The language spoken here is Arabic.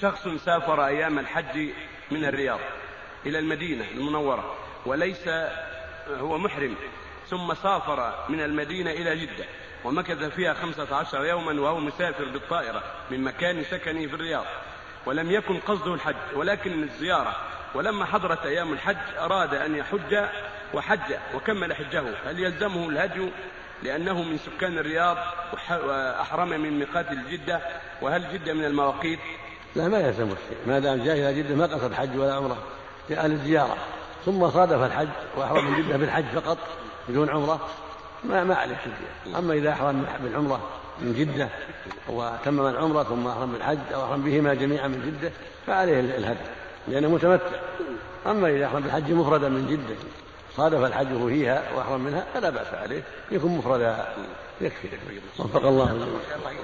شخص سافر أيام الحج من الرياض إلى المدينة المنورة وليس هو محرم ثم سافر من المدينة إلى جدة ومكث فيها خمسة عشر يوما وهو مسافر بالطائرة من مكان سكنه في الرياض ولم يكن قصده الحج ولكن الزيارة ولما حضرت أيام الحج أراد أن يحج وحج وكمل حجه هل يلزمه الهدي؟ لأنه من سكان الرياض وأحرم من ميقات الجدة وهل جدة من المواقيت؟ لا ما يلزمه شيء ما دام جاء إلى جدة ما قصد حج ولا عمرة. جاء للزيارة ثم صادف الحج وأحرم من جدة بالحج فقط بدون عمرة ما ما عليه فدية أما إذا أحرم بالعمرة من جدة وتمم العمرة ثم أحرم بالحج أو أحرم بهما جميعا من جدة فعليه الهدي لأنه متمتع. أما إذا أحرم بالحج مفردا من جدة صادف الحج فيها وأحرم منها فلا بأس عليه. يكون مفردا يكفي. وفق الله.